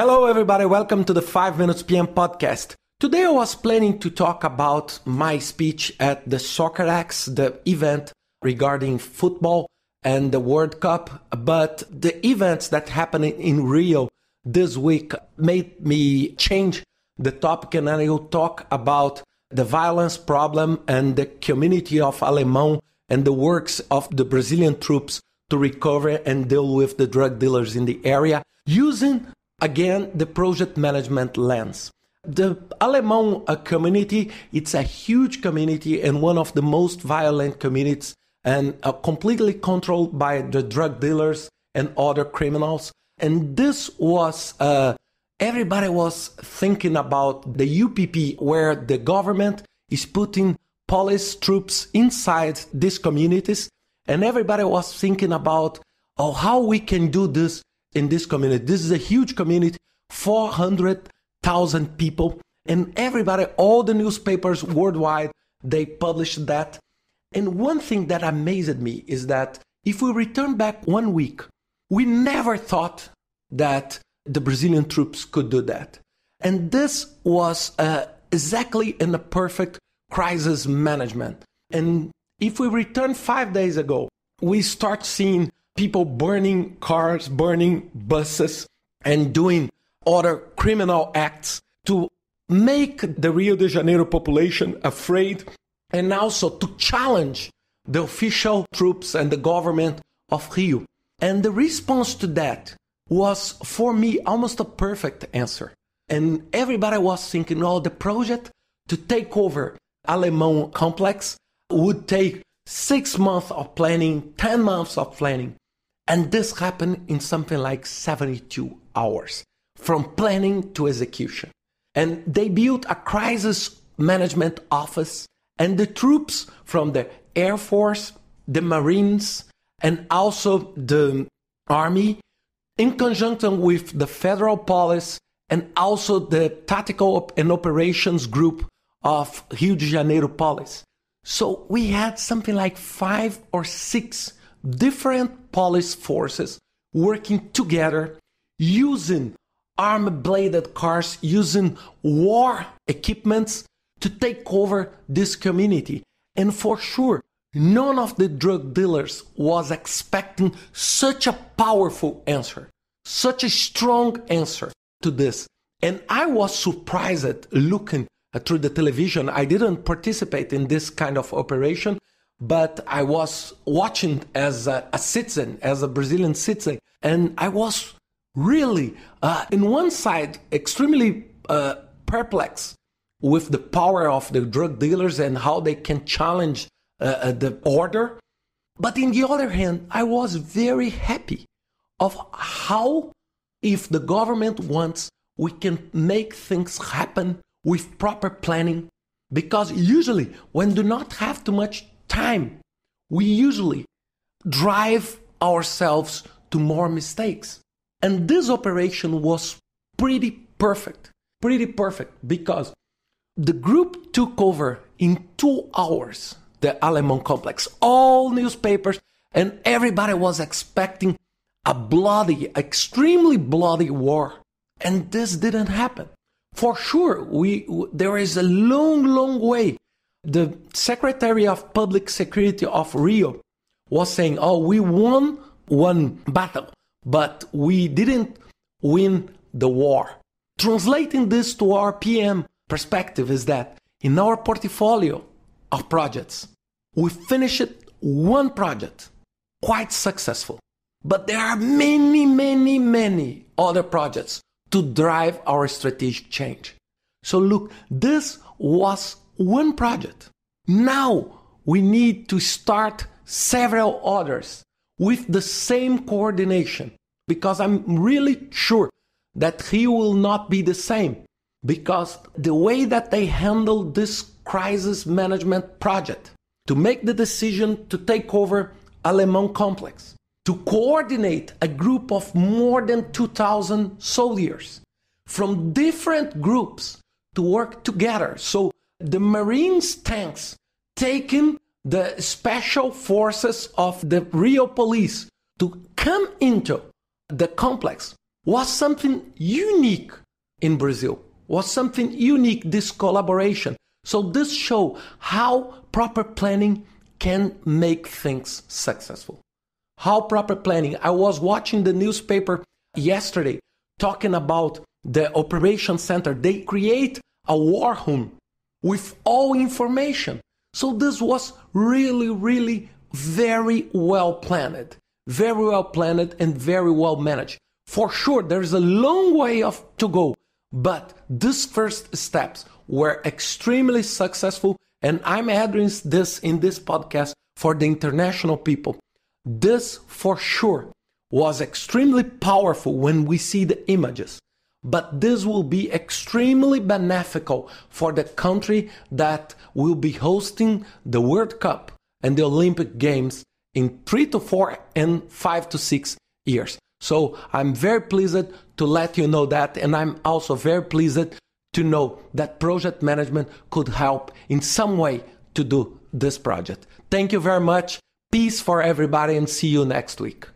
Hello, everybody. Welcome to the 5 Minutes PM podcast. Today I was planning to talk about my speech at the Soccerex, the event regarding football and the World Cup, but the events that happened in Rio this week made me change the topic and I will talk about the violence problem and the community of Alemão and the works of the Brazilian troops to recover and deal with the drug dealers in the area using again the project management lens. The Alemão uh, community, it's a huge community and one of the most violent communities and uh, completely controlled by the drug dealers and other criminals. And this was, uh, everybody was thinking about the UPP, where the government is putting police troops inside these communities. And everybody was thinking about, oh, how we can do this in this community. This is a huge community, 400,000 people. And everybody, all the newspapers worldwide, they published that. And one thing that amazed me is that if we return back one week, we never thought that the Brazilian troops could do that. And this was uh, exactly in the perfect crisis management. And if we return five days ago, we start seeing people burning cars, burning buses, and doing other criminal acts to make the Rio de Janeiro population afraid and also to challenge the official troops and the government of Rio. And the response to that was, for me, almost a perfect answer. And everybody was thinking, oh, the project to take over Alemão complex would take six months of planning, 10 months of planning. And this happened in something like 72 hours from planning to execution. And they built a crisis management office, and the troops from the Air Force, the Marines, and also the Army, in conjunction with the Federal Police and also the Tactical and Operations Group of Rio de Janeiro Police. So we had something like five or six different police forces working together using arm bladed cars, using war equipments to take over this community. And for sure, none of the drug dealers was expecting such a powerful answer, such a strong answer to this. And I was surprised looking through the television. I didn't participate in this kind of operation, but I was watching as a, a citizen, as a Brazilian citizen, and I was really, uh, in one side, extremely uh, perplexed with the power of the drug dealers and how they can challenge uh, uh the order. But in the other hand, I was very happy of how, if the government wants, we can make things happen with proper planning. Because usually, when do not have too much time, we usually drive ourselves to more mistakes. And this operation was pretty perfect, pretty perfect because the group took over in two hours the Alemão complex. All newspapers and everybody was expecting a bloody, extremely bloody war. And this didn't happen. For sure, we, there is a long, long way the Secretary of Public Security of Rio was saying, oh, we won one battle, but we didn't win the war. Translating this to our PM perspective is that in our portfolio of projects, we finished one project quite successful. But there are many, many, many other projects to drive our strategic change. So look, this was one project. Now we need to start several others with the same coordination because I'm really sure that he will not be the same because the way that they handle this crisis management project to make the decision to take over Alemão complex to coordinate a group of more than 2000 soldiers from different groups to work together so the Marines tanks taking the special forces of the Rio police to come into the complex was something unique in Brazil, was something unique, this collaboration. So this show how proper planning can make things successful. How proper planning. I was watching the newspaper yesterday talking about the operation center. They create a war room with all information. So this was really, really very well planned, very well planned and very well managed. For sure, there's a long way of, to go, but these first steps were extremely successful. And I'm adding this in this podcast for the international people. This for sure was extremely powerful when we see the images. But this will be extremely beneficial for the country that will be hosting the World Cup and the Olympic Games in three to four and five to six years. So I'm very pleased to let you know that, and I'm also very pleased to know that project management could help in some way to do this project. Thank you very much. Peace for everybody, and see you next week.